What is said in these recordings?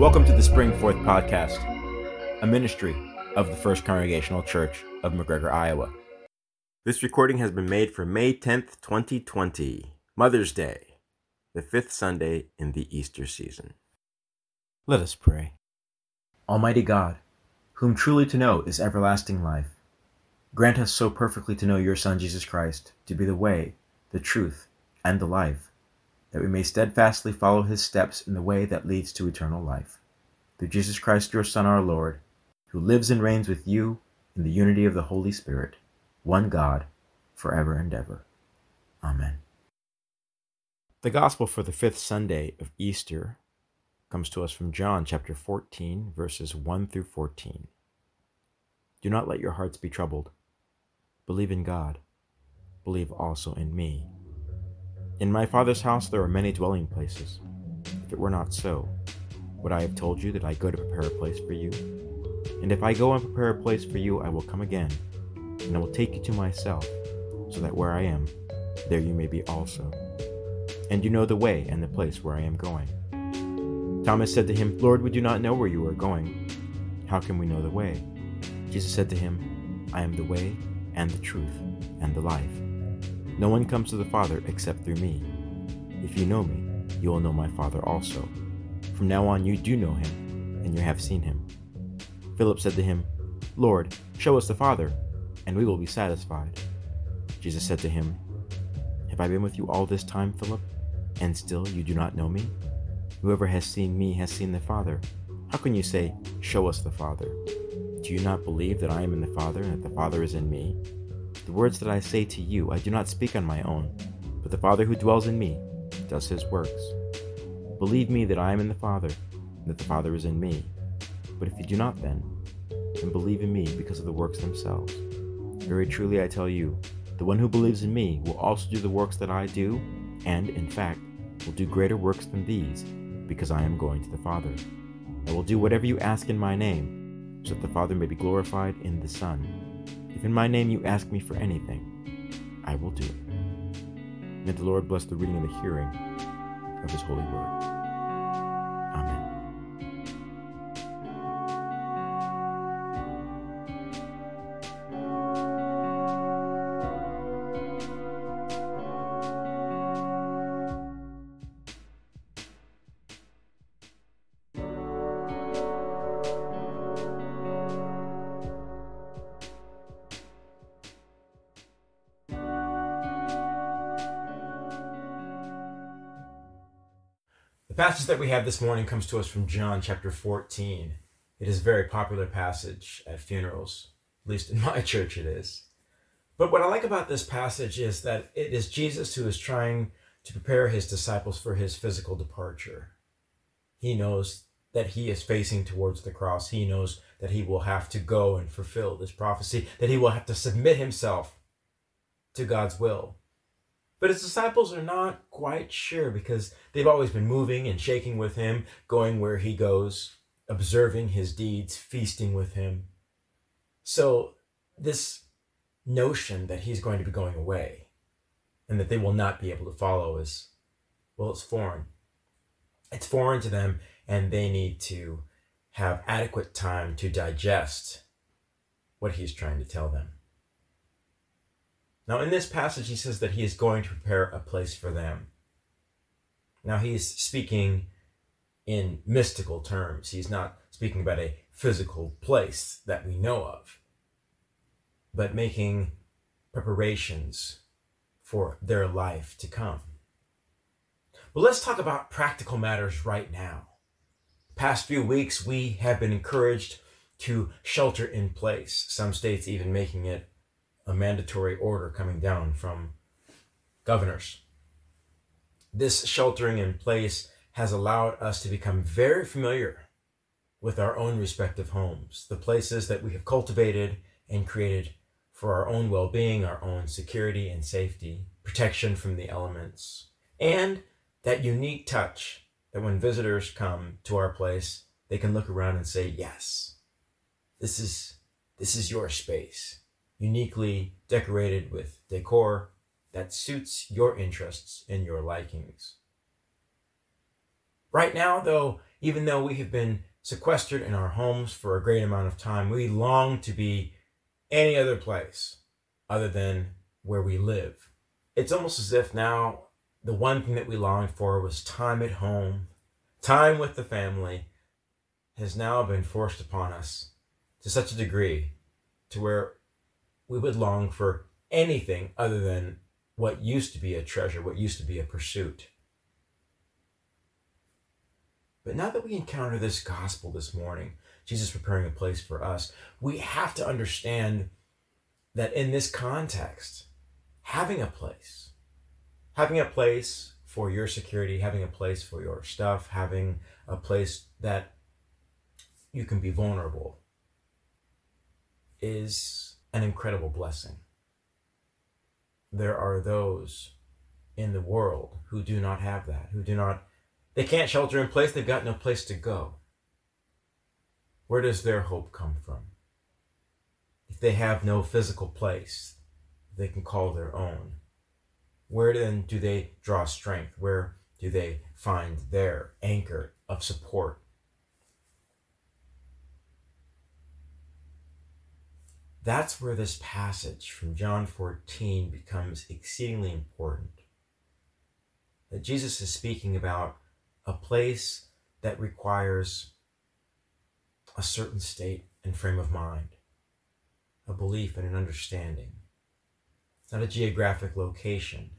Welcome to the Spring Forth Podcast, a ministry of the First Congregational Church of McGregor, Iowa. This recording has been made for May 10th, 2020, Mother's Day, the fifth Sunday in the Easter season. Let us pray. Almighty God, whom truly to know is everlasting life, grant us so perfectly to know your Son, Jesus Christ, to be the way, the truth, and the life that we may steadfastly follow his steps in the way that leads to eternal life. Through Jesus Christ, your Son, our Lord, who lives and reigns with you in the unity of the Holy Spirit, one God, forever and ever. Amen. The Gospel for the fifth Sunday of Easter comes to us from John chapter 14, verses 1 through 14. Do not let your hearts be troubled. Believe in God. Believe also in me. In my Father's house there are many dwelling places. If it were not so, would I have told you that I go to prepare a place for you? And if I go and prepare a place for you, I will come again, and I will take you to myself, so that where I am, there you may be also. And you know the way and the place where I am going. Thomas said to him, Lord, we do not know where you are going. How can we know the way? Jesus said to him, I am the way, and the truth, and the life. No one comes to the Father except through me. If you know me, you will know my Father also. From now on you do know him, and you have seen him. Philip said to him, Lord, show us the Father, and we will be satisfied. Jesus said to him, Have I been with you all this time, Philip, and still you do not know me? Whoever has seen me has seen the Father. How can you say, Show us the Father? Do you not believe that I am in the Father, and that the Father is in me? The words that I say to you, I do not speak on my own, but the Father who dwells in me does his works. Believe me that I am in the Father, and that the Father is in me. But if you do not, then, then believe in me because of the works themselves. Very truly I tell you, the one who believes in me will also do the works that I do, and, in fact, will do greater works than these, because I am going to the Father. I will do whatever you ask in my name, so that the Father may be glorified in the Son. If in my name you ask me for anything, I will do it. May the Lord bless the reading and the hearing of his holy word. The passage that we have this morning comes to us from John chapter 14. It is a very popular passage at funerals, at least in my church it is. But what I like about this passage is that it is Jesus who is trying to prepare his disciples for his physical departure. He knows that he is facing towards the cross. He knows that he will have to go and fulfill this prophecy, that he will have to submit himself to God's will. But his disciples are not quite sure because they've always been moving and shaking with him, going where he goes, observing his deeds, feasting with him. So, this notion that he's going to be going away and that they will not be able to follow is, well, it's foreign. It's foreign to them, and they need to have adequate time to digest what he's trying to tell them. Now, in this passage, he says that he is going to prepare a place for them. Now, he's speaking in mystical terms. He's not speaking about a physical place that we know of, but making preparations for their life to come. But let's talk about practical matters right now. Past few weeks, we have been encouraged to shelter in place, some states even making it a mandatory order coming down from governors. This sheltering in place has allowed us to become very familiar with our own respective homes, the places that we have cultivated and created for our own well being, our own security and safety, protection from the elements, and that unique touch that when visitors come to our place, they can look around and say, Yes, this is, this is your space uniquely decorated with decor that suits your interests and your likings. Right now, though, Even though we have been sequestered in our homes for a great amount of time, we long to be any other place other than where we live. It's almost as if now the one thing that we longed for was time at home, time with the family, has now been forced upon us to such a degree to where we would long for anything other than what used to be a treasure, what used to be a pursuit. But now that we encounter this gospel this morning, Jesus preparing a place for us, we have to understand that in this context, having a place, having a place for your security, having a place for your stuff, having a place that you can be vulnerable is an incredible blessing. There are those in the world who do not have that, who do not, they can't shelter in place, they've got no place to go. Where does their hope come from? If they have no physical place, they can call their own. Where then do they draw strength? Where do they find their anchor of support? That's where this passage from John 14 becomes exceedingly important. That Jesus is speaking about a place that requires a certain state and frame of mind, a belief and an understanding. It's not a geographic location,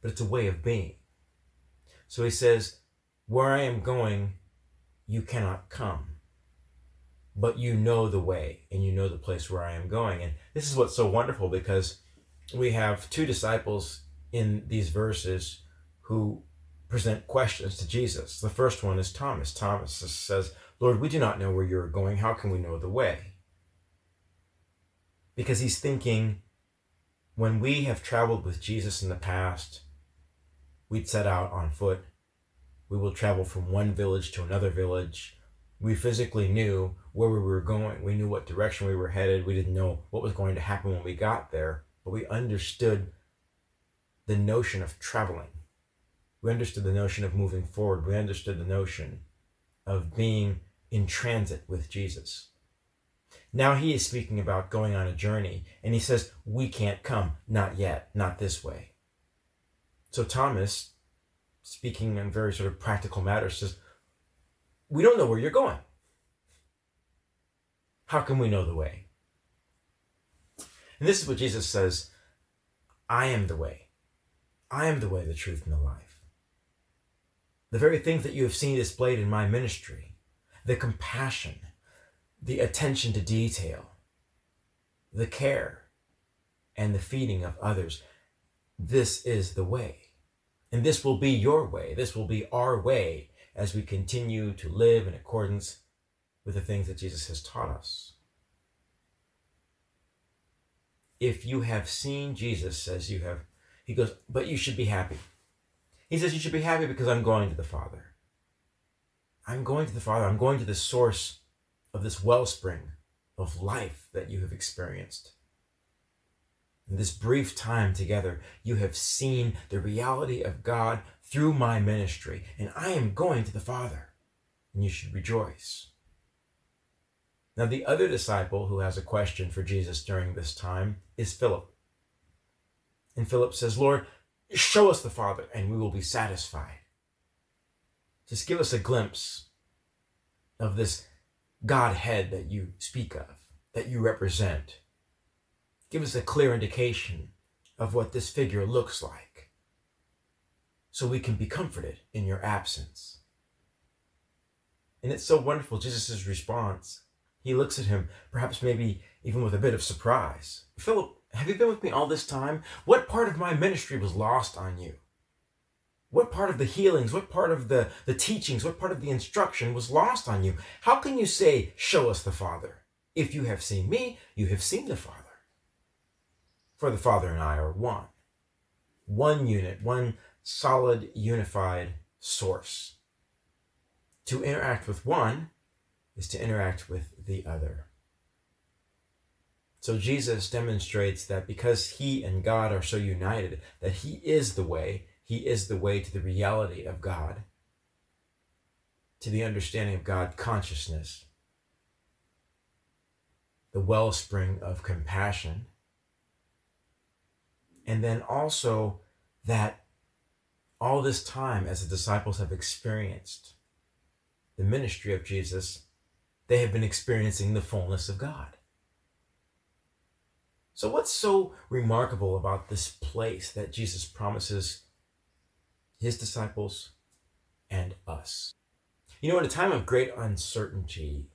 but it's a way of being. So he says, Where I am going, you cannot come. But you know the way and you know the place where I am going. And this is what's so wonderful because we have two disciples in these verses who present questions to Jesus. The first one is Thomas. Thomas says, Lord, we do not know where you're going. How can we know the way? Because he's thinking, when we have traveled with Jesus in the past, we'd set out on foot. We will travel from one village to another village. We physically knew where we were going. We knew what direction we were headed. We didn't know what was going to happen when we got there, but we understood the notion of traveling. We understood the notion of moving forward. We understood the notion of being in transit with Jesus. Now he is speaking about going on a journey, and he says, We can't come, not yet, not this way. So Thomas, speaking in very sort of practical matters, says, We don't know where you're going. How can we know the way? And this is what Jesus says I am the way. I am the way, the truth, and the life. The very things that you have seen displayed in my ministry, the compassion, the attention to detail, the care, and the feeding of others. This is the way. And this will be your way. This will be our way as we continue to live in accordance with the things that Jesus has taught us. If you have seen Jesus, says you have, he goes, but you should be happy. He says, You should be happy because I'm going to the Father. I'm going to the Father. I'm going to the source of this wellspring of life that you have experienced. In this brief time together, you have seen the reality of God through my ministry, and I am going to the Father, and you should rejoice. Now, the other disciple who has a question for Jesus during this time is Philip. And Philip says, Lord, show us the Father, and we will be satisfied. Just give us a glimpse of this Godhead that you speak of, that you represent. Give us a clear indication of what this figure looks like so we can be comforted in your absence. And it's so wonderful, Jesus' response. He looks at him, perhaps maybe even with a bit of surprise. Philip, have you been with me all this time? What part of my ministry was lost on you? What part of the healings, what part of the, the teachings, what part of the instruction was lost on you? How can you say, Show us the Father? If you have seen me, you have seen the Father. For the Father and I are one. One unit, one solid, unified source. To interact with one is to interact with the other. So Jesus demonstrates that because he and God are so united, that he is the way he is the way to the reality of God. to the understanding of God consciousness, the wellspring of compassion, and then also that all this time as the disciples have experienced the ministry of Jesus, they have been experiencing the fullness of God. So, what's so remarkable about this place that Jesus promises his disciples and us? You know, in a time of great uncertainty,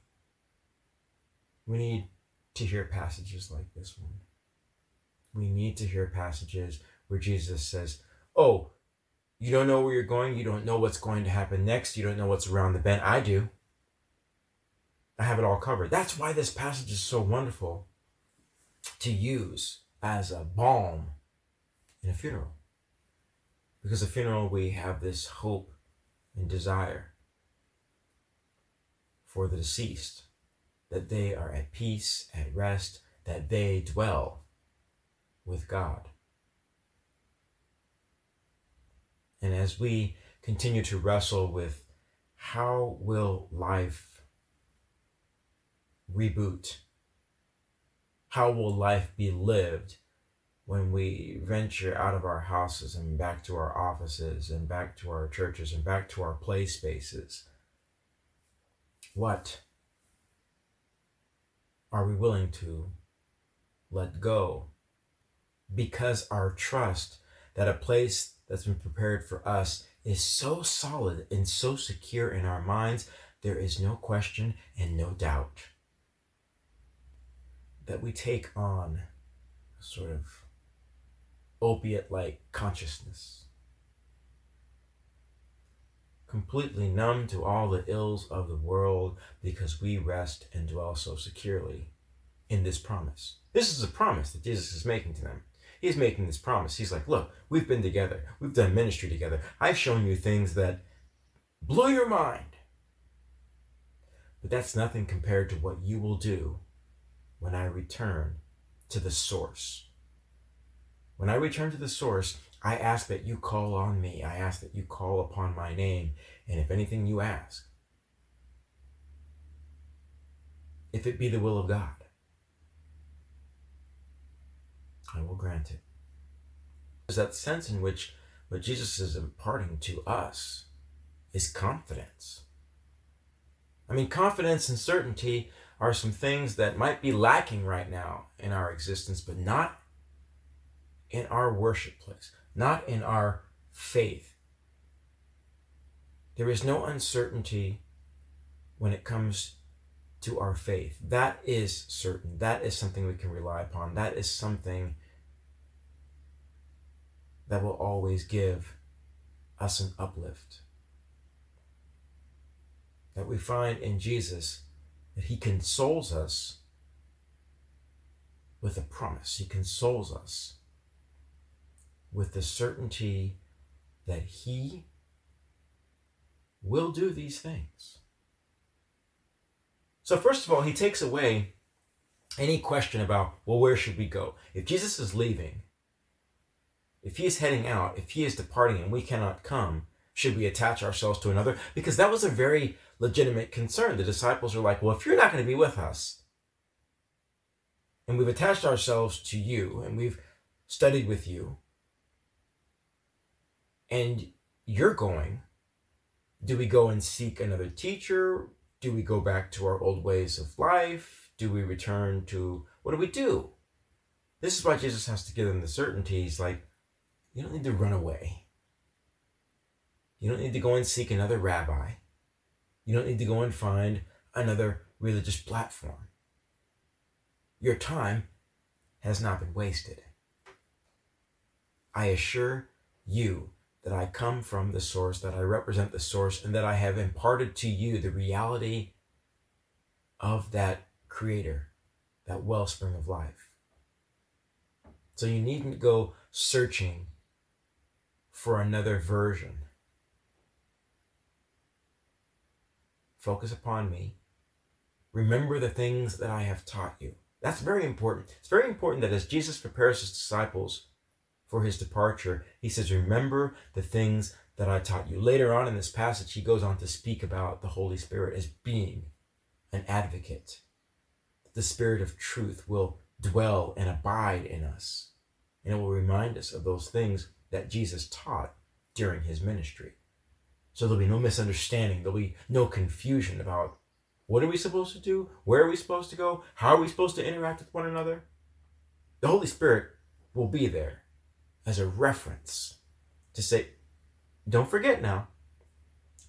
we need to hear passages like this one. We need to hear passages where Jesus says, Oh, you don't know where you're going. You don't know what's going to happen next. You don't know what's around the bend. I do. I have it all covered. That's why this passage is so wonderful to use as a balm in a funeral. Because a funeral, we have this hope and desire for the deceased that they are at peace, at rest, that they dwell with God. And as we continue to wrestle with how will life reboot? How will life be lived when we venture out of our houses and back to our offices and back to our churches and back to our play spaces? What are we willing to let go? Because our trust that a place that's been prepared for us is so solid and so secure in our minds, there is no question and no doubt that we take on a sort of opiate like consciousness, completely numb to all the ills of the world because we rest and dwell so securely in this promise. This is a promise that Jesus is making to them. He's making this promise. He's like, look, we've been together. We've done ministry together. I've shown you things that blow your mind. But that's nothing compared to what you will do when I return to the source. When I return to the source, I ask that you call on me. I ask that you call upon my name. And if anything you ask, if it be the will of God, I will grant it. There's that sense in which what Jesus is imparting to us is confidence. I mean, confidence and certainty are some things that might be lacking right now in our existence, but not in our worship place, not in our faith. There is no uncertainty when it comes to our faith. That is certain. That is something we can rely upon. That is something that will always give us an uplift. That we find in Jesus that He consoles us with a promise. He consoles us with the certainty that He will do these things. So, first of all, he takes away any question about, well, where should we go? If Jesus is leaving, if he is heading out, if he is departing and we cannot come, should we attach ourselves to another? Because that was a very legitimate concern. The disciples are like, well, if you're not going to be with us, and we've attached ourselves to you, and we've studied with you, and you're going, do we go and seek another teacher? Do we go back to our old ways of life? Do we return to what do we do? This is why Jesus has to give them the certainties like, you don't need to run away. You don't need to go and seek another rabbi. You don't need to go and find another religious platform. Your time has not been wasted. I assure you that I come from the source, that I represent the source, and that I have imparted to you the reality of that creator, that wellspring of life. So you needn't go searching for another version. Focus upon me. Remember the things that I have taught you. That's very important. It's very important that as Jesus prepares his disciples for his departure, he says, Remember the things that I taught you. Later on in this passage, he goes on to speak about the Holy Spirit as being an advocate. The Spirit of truth will dwell and abide in us, and it will remind us of those things that Jesus taught during his ministry. So there'll be no misunderstanding, there'll be no confusion about what are we supposed to do? Where are we supposed to go? How are we supposed to interact with one another? The Holy Spirit will be there as a reference to say, don't forget now,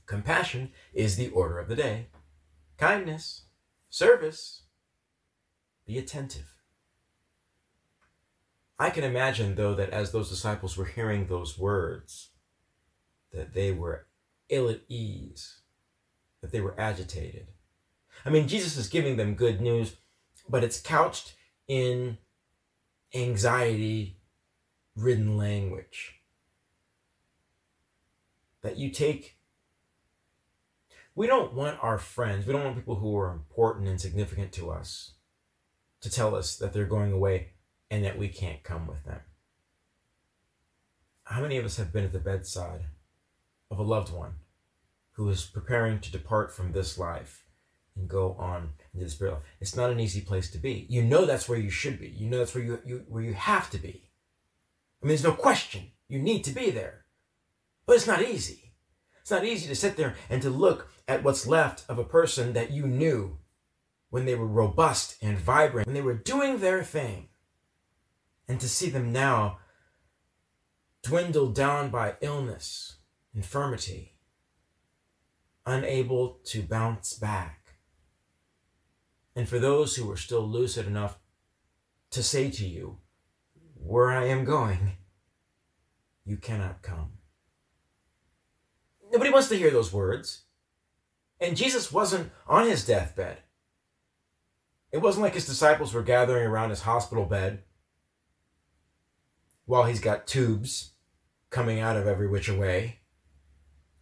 compassion is the order of the day. Kindness, service, be attentive. I can imagine, though, that as those disciples were hearing those words, that they were ill at ease, that they were agitated. I mean, Jesus is giving them good news, but it's couched in anxiety ridden language. That you take. We don't want our friends, we don't want people who are important and significant to us to tell us that they're going away and that we can't come with them. How many of us have been at the bedside of a loved one who is preparing to depart from this life and go on into the spirit? It's not an easy place to be. You know that's where you should be. You know that's where you, you where you have to be. I mean, there's no question. You need to be there. But it's not easy. It's not easy to sit there and to look at what's left of a person that you knew when they were robust and vibrant, when they were doing their thing and to see them now dwindled down by illness, infirmity, unable to bounce back. And for those who are still lucid enough to say to you, Where I am going, you cannot come. Nobody wants to hear those words. And Jesus wasn't on his deathbed. It wasn't like his disciples were gathering around his hospital bed while he's got tubes coming out of every which way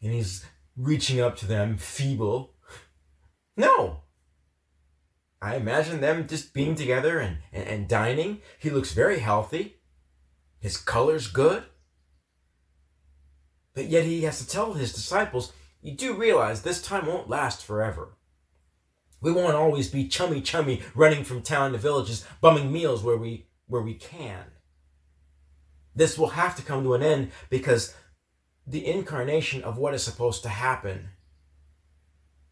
and he's reaching up to them feeble. No. I imagine them just being together and, and, and dining. He looks very healthy. His color's good. But yet he has to tell his disciples, you do realize this time won't last forever. We won't always be chummy chummy running from town to villages, bumming meals where we where we can. This will have to come to an end because the incarnation of what is supposed to happen,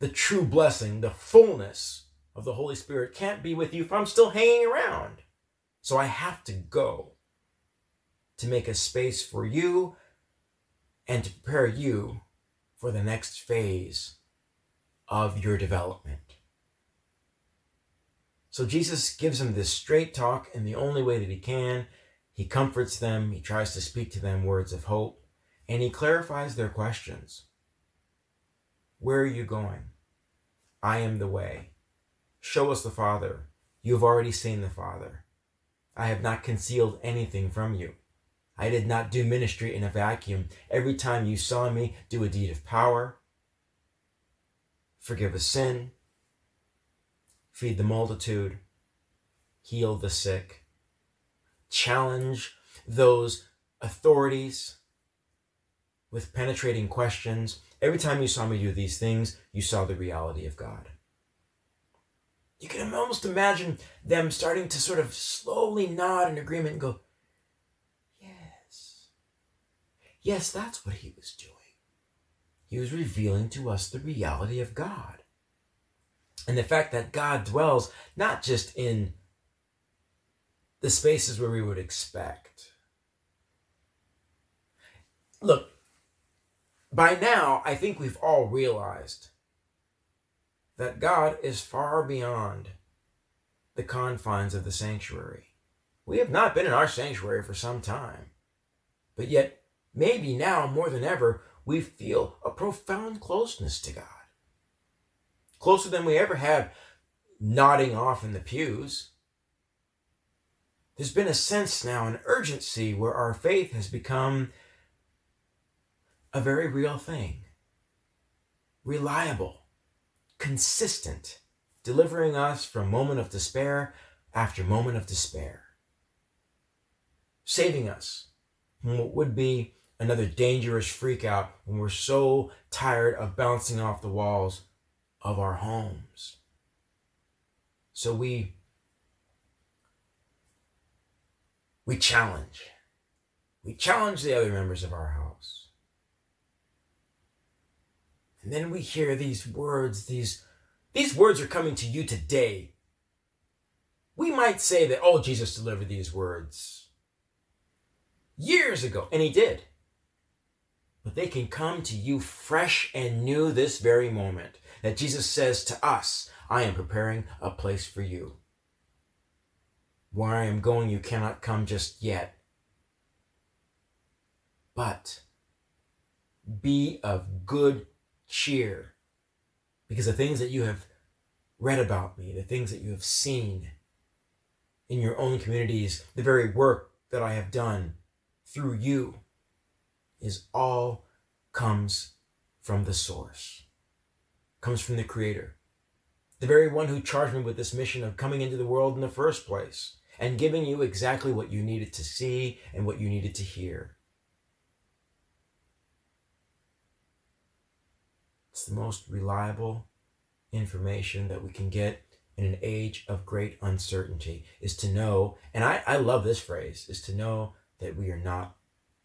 the true blessing, the fullness of the Holy Spirit can't be with you if I'm still hanging around. So I have to go to make a space for you and to prepare you for the next phase of your development. So Jesus gives him this straight talk in the only way that he can he comforts them, he tries to speak to them words of hope, and he clarifies their questions. Where are you going? I am the way. Show us the Father. You have already seen the Father. I have not concealed anything from you. I did not do ministry in a vacuum. Every time you saw me do a deed of power, forgive a sin, feed the multitude, heal the sick, challenge those authorities with penetrating questions. Every time you saw me do these things, you saw the reality of God. You can almost imagine them starting to sort of slowly nod in agreement and go, Yes. Yes, that's what he was doing. He was revealing to us the reality of God. And the fact that God dwells not just in the spaces where we would expect. Look, by now, I think we've all realized that God is far beyond the confines of the sanctuary. We have not been in our sanctuary for some time, but yet, maybe now more than ever, we feel a profound closeness to God. Closer than we ever have nodding off in the pews there's been a sense now, an urgency where our faith has become a very real thing, reliable, consistent, delivering us from moment of despair after moment of despair, saving us from what would be another dangerous freak out when we're so tired of bouncing off the walls of our homes. So we we challenge. We challenge the other members of our house. And then we hear these words, these these words are coming to you today. We might say that, oh, Jesus delivered these words years ago, and he did but they can come to you fresh and new this very moment. That Jesus says to us, I am preparing a place for you. Where I am going, you cannot come just yet. But be of good cheer, because the things that you have read about me, the things that you have seen in your own communities, the very work that I have done through you is all comes from the source, comes from the creator, the very one who charged me with this mission of coming into the world in the first place and giving you exactly what you needed to see and what you needed to hear. It's the most reliable information that we can get in an age of great uncertainty is to know, and I, I love this phrase, is to know that we are not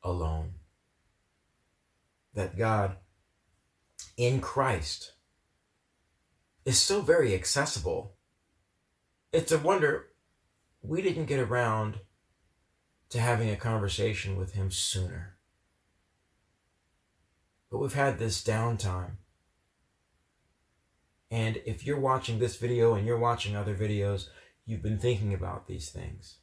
alone that God in Christ is so very accessible. It's a wonder we didn't get around to having a conversation with him sooner. But we've had this downtime. And if you're watching this video and you're watching other videos, you've been thinking about these things.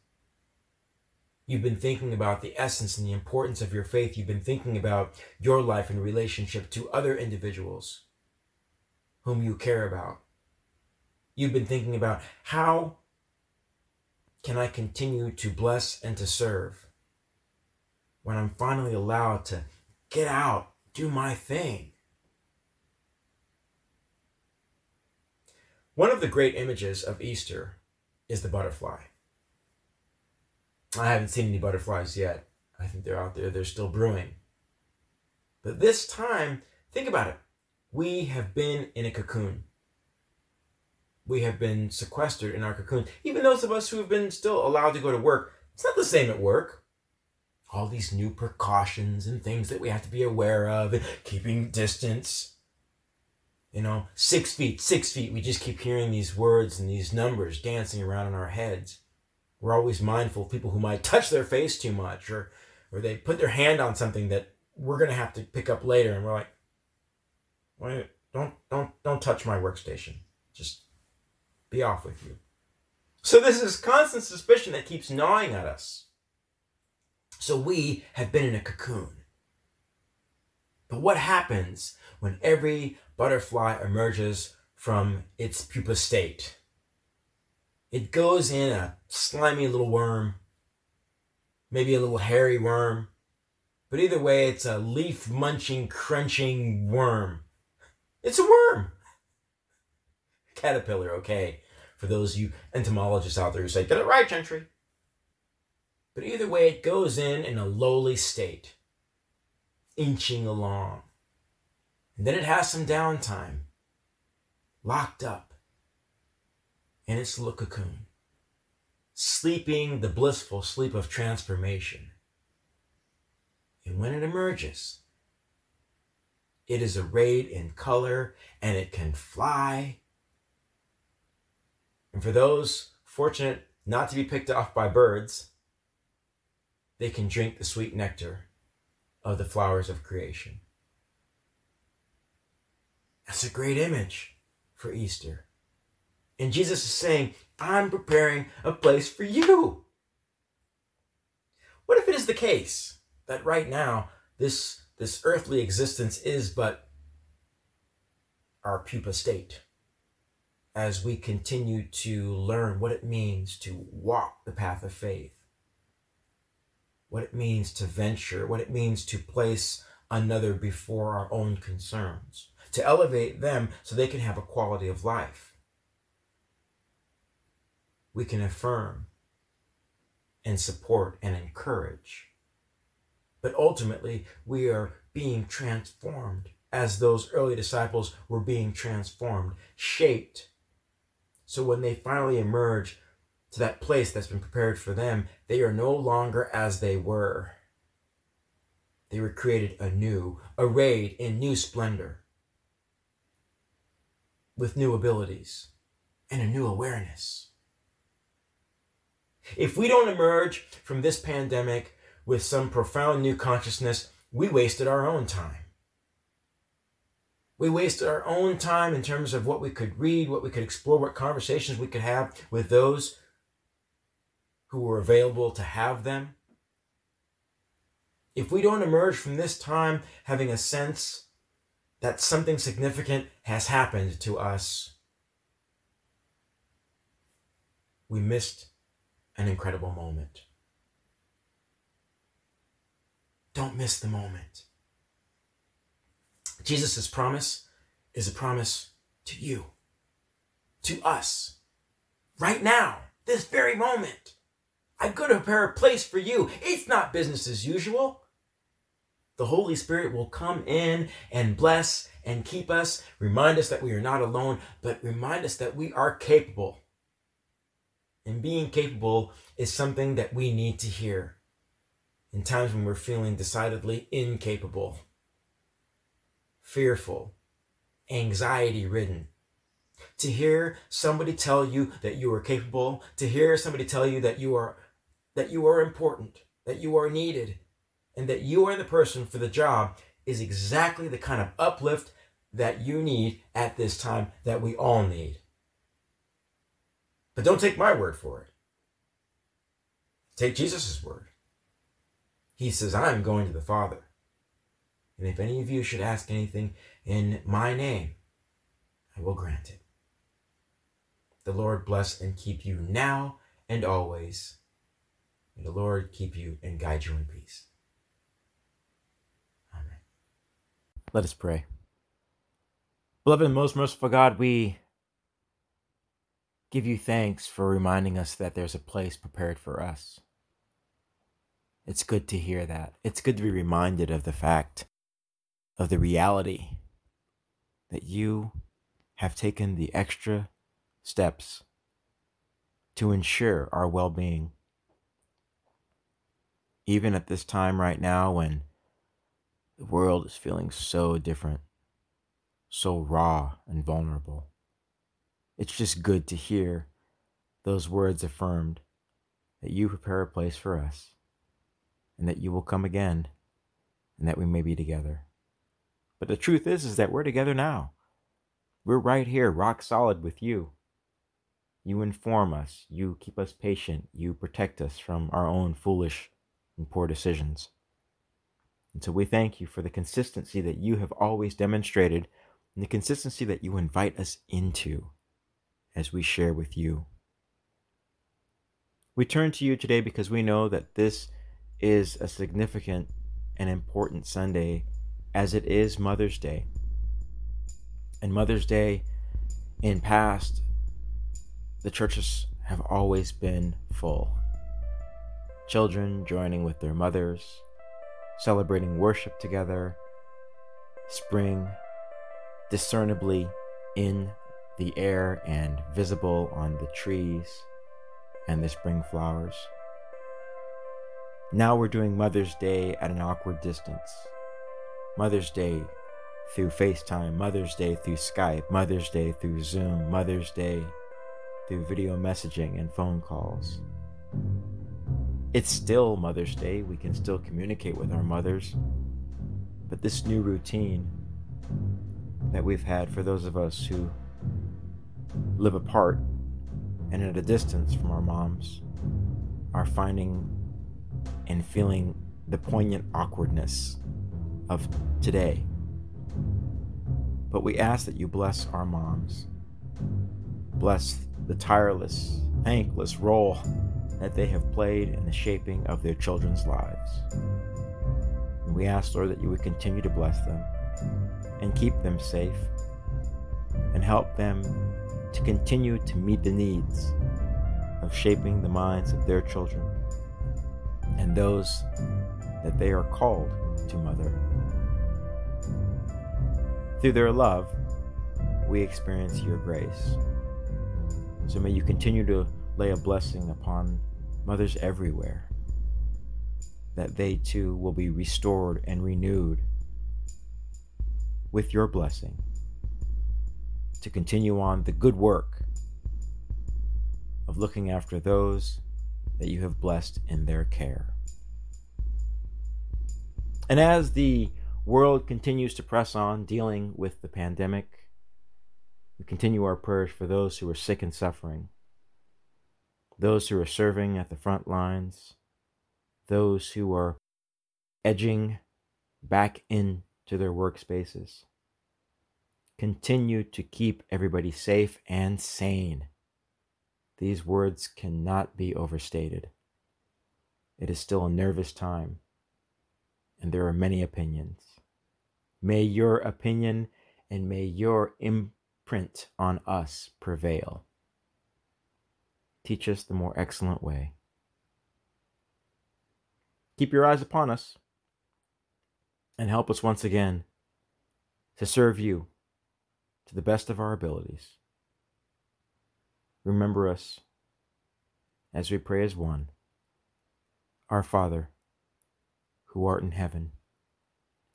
You've been thinking about the essence and the importance of your faith. You've been thinking about your life in relationship to other individuals whom you care about. You've been thinking about how can I continue to bless and to serve when I'm finally allowed to get out, do my thing. One of the great images of Easter is the butterfly. I haven't seen any butterflies yet. I think they're out there, they're still brewing. But this time, think about it. We have been in a cocoon. We have been sequestered in our cocoon. Even those of us who have been still allowed to go to work, it's not the same at work. All these new precautions and things that we have to be aware of, keeping distance. You know, six feet, six feet. We just keep hearing these words and these numbers dancing around in our heads. We're always mindful of people who might touch their face too much or or they put their hand on something that we're gonna have to pick up later and we're like, wait, don't don't don't touch my workstation. Just be off with you. So this is constant suspicion that keeps gnawing at us. So we have been in a cocoon. But what happens when every butterfly emerges from its pupa state? It goes in a slimy little worm, maybe a little hairy worm, but either way, it's a leaf munching, crunching worm. It's a worm. Caterpillar, okay, for those you entomologists out there who say, get it right, Gentry. But either way, it goes in in a lowly state, inching along. And then it has some downtime, locked up in its little cocoon, sleeping the blissful sleep of transformation. And when it emerges, it is arrayed in color and it can fly. And for those fortunate not to be picked off by birds, they can drink the sweet nectar of the flowers of creation. That's a great image for Easter. And Jesus is saying, I'm preparing a place for you. What if it is the case that right now this, this earthly existence is but our pupa state as we continue to learn what it means to walk the path of faith, what it means to venture, what it means to place another before our own concerns, to elevate them so they can have a quality of life we can affirm and support and encourage but ultimately we are being transformed as those early disciples were being transformed, shaped. So when they finally emerge to that place that's been prepared for them, they are no longer as they were. They were created anew, arrayed in new splendor, with new abilities and a new awareness. If we don't emerge from this pandemic with some profound new consciousness, we wasted our own time. We wasted our own time in terms of what we could read, what we could explore, what conversations we could have with those who were available to have them. If we don't emerge from this time having a sense that something significant has happened to us, we missed an incredible moment. Don't miss the moment. Jesus' promise is a promise to you, to us, right now, this very moment. I'm going to prepare a place for you. It's not business as usual. The Holy Spirit will come in and bless and keep us, remind us that we are not alone, but remind us that we are capable. And being capable is something that we need to hear in times when we're feeling decidedly incapable, fearful, anxiety ridden. To hear somebody tell you that you are capable, to hear somebody tell you that you are that you are important, that you are needed, and that you are the person for the job is exactly the kind of uplift that you need at this time that we all need. But don't take my word for it. Take Jesus' word. He says, I'm going to the Father. And if any of you should ask anything in my name, I will grant it. The Lord bless and keep you now and always. May the Lord keep you and guide you in peace. Amen. Let us pray. Beloved and most merciful God, we give you thanks for reminding us that there's a place prepared for us. It's good to hear that. It's good to be reminded of the fact, of the reality that you have taken the extra steps to ensure our well being. Even at this time right now when the world is feeling so different, so raw and vulnerable, it's just good to hear those words affirmed that you prepare a place for us and that you will come again and that we may be together. But the truth is is that we're together now. We're right here, rock solid with you. You inform us, you keep us patient, you protect us from our own foolish and poor decisions. And so we thank you for the consistency that you have always demonstrated and the consistency that you invite us into as we share with you. We turn to you today because we know that this is a significant and important Sunday as it is Mother's Day. And Mother's Day in past, the churches have always been full. Children joining with their mothers, celebrating worship together, spring discernibly in the air and visible on the trees and the spring flowers. Now we're doing Mother's Day at an awkward distance. Mother's Day through FaceTime, Mother's Day through Skype, Mother's Day through Zoom, Mother's Day through video messaging and phone calls. It's still Mother's Day. We can still communicate with our mothers. But this new routine that we've had for those of us who live apart and at a distance from our moms are finding and feeling the poignant awkwardness of today. But we ask that you bless our moms. Bless the tireless, thankless role that they have played in the shaping of their children's lives. And we ask, Lord, that you would continue to bless them and keep them safe and help them to continue to meet the needs of shaping the minds of their children and those that they are called to mother. Through their love, we experience your grace. So may you continue to lay a blessing upon mothers everywhere, that they too will be restored and renewed with your blessing to continue on the good work of looking after those that you have blessed in their care. And as the world continues to press on dealing with the pandemic, we continue our prayers for those who are sick and suffering, those who are serving at the front lines, those who are edging back into their workspaces. Continue to keep everybody safe and sane. These words cannot be overstated. It is still a nervous time, and there are many opinions. May your opinion and may your imprint on us prevail. Teach us the more excellent way. Keep your eyes upon us and help us once again to serve you to the best of our abilities. Remember us as we pray as one. Our Father, who art in heaven,